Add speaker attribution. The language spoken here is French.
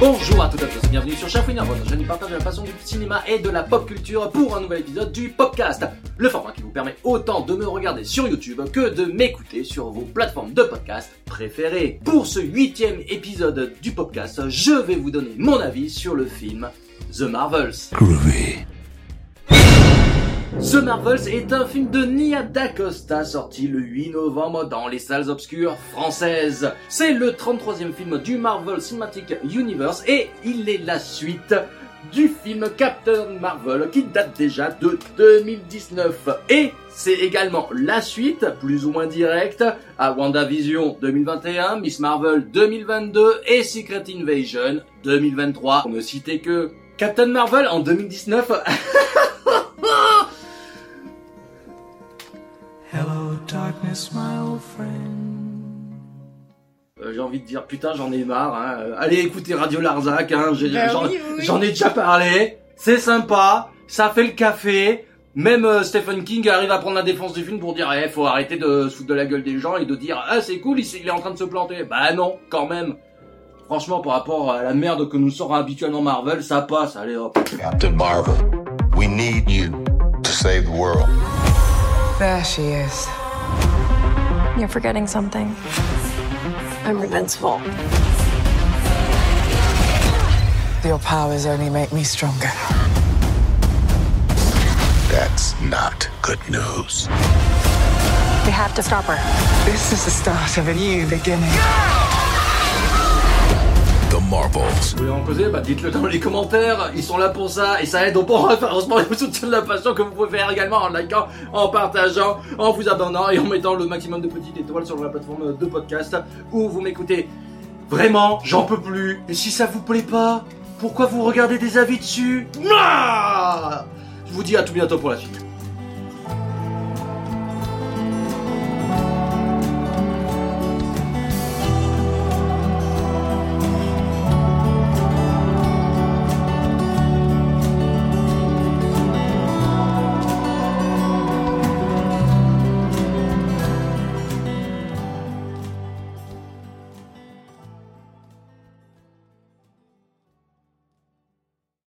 Speaker 1: Bonjour à toutes et à tous et bienvenue sur Chafouine votre chaîne qui partage la passion du cinéma et de la pop culture pour un nouvel épisode du podcast. Le format qui vous permet autant de me regarder sur YouTube que de m'écouter sur vos plateformes de podcast préférées. Pour ce huitième épisode du podcast, je vais vous donner mon avis sur le film The Marvels. The Marvels est un film de Nia DaCosta sorti le 8 novembre dans les salles obscures françaises. C'est le 33e film du Marvel Cinematic Universe et il est la suite du film Captain Marvel qui date déjà de 2019. Et c'est également la suite, plus ou moins directe, à WandaVision 2021, Miss Marvel 2022 et Secret Invasion 2023. Pour ne citer que Captain Marvel en 2019. Euh, j'ai envie de dire putain j'en ai marre. Hein. Euh, Allez écoutez Radio Larzac, hein.
Speaker 2: Bah
Speaker 1: j'en
Speaker 2: oui, oui,
Speaker 1: ai déjà parlé. C'est sympa, ça fait le café. Même euh, Stephen King arrive à prendre la défense du film pour dire eh, faut arrêter de se foutre de la gueule des gens et de dire ah c'est cool il est en train de se planter. Bah non quand même. Franchement par rapport à la merde que nous sort habituellement Marvel ça passe. Allez hop.
Speaker 3: Captain Marvel, we need you to save the world.
Speaker 4: There she is.
Speaker 5: You're forgetting something. I'm invincible.
Speaker 4: Your powers only make me stronger.
Speaker 3: That's not good news.
Speaker 5: We have to stop her.
Speaker 4: This is the start of a new beginning.
Speaker 3: The Marvels.
Speaker 1: Vous voulez en causer Bah dites-le dans les commentaires, ils sont là pour ça et ça aide au bon référencement et au soutien de la passion que vous pouvez faire également en likant, en partageant, en vous abonnant et en mettant le maximum de petites étoiles sur la plateforme de podcast où vous m'écoutez. Vraiment, j'en peux plus. Et si ça vous plaît pas, pourquoi vous regardez des avis dessus? Mouah Je vous dis à tout bientôt pour la suite.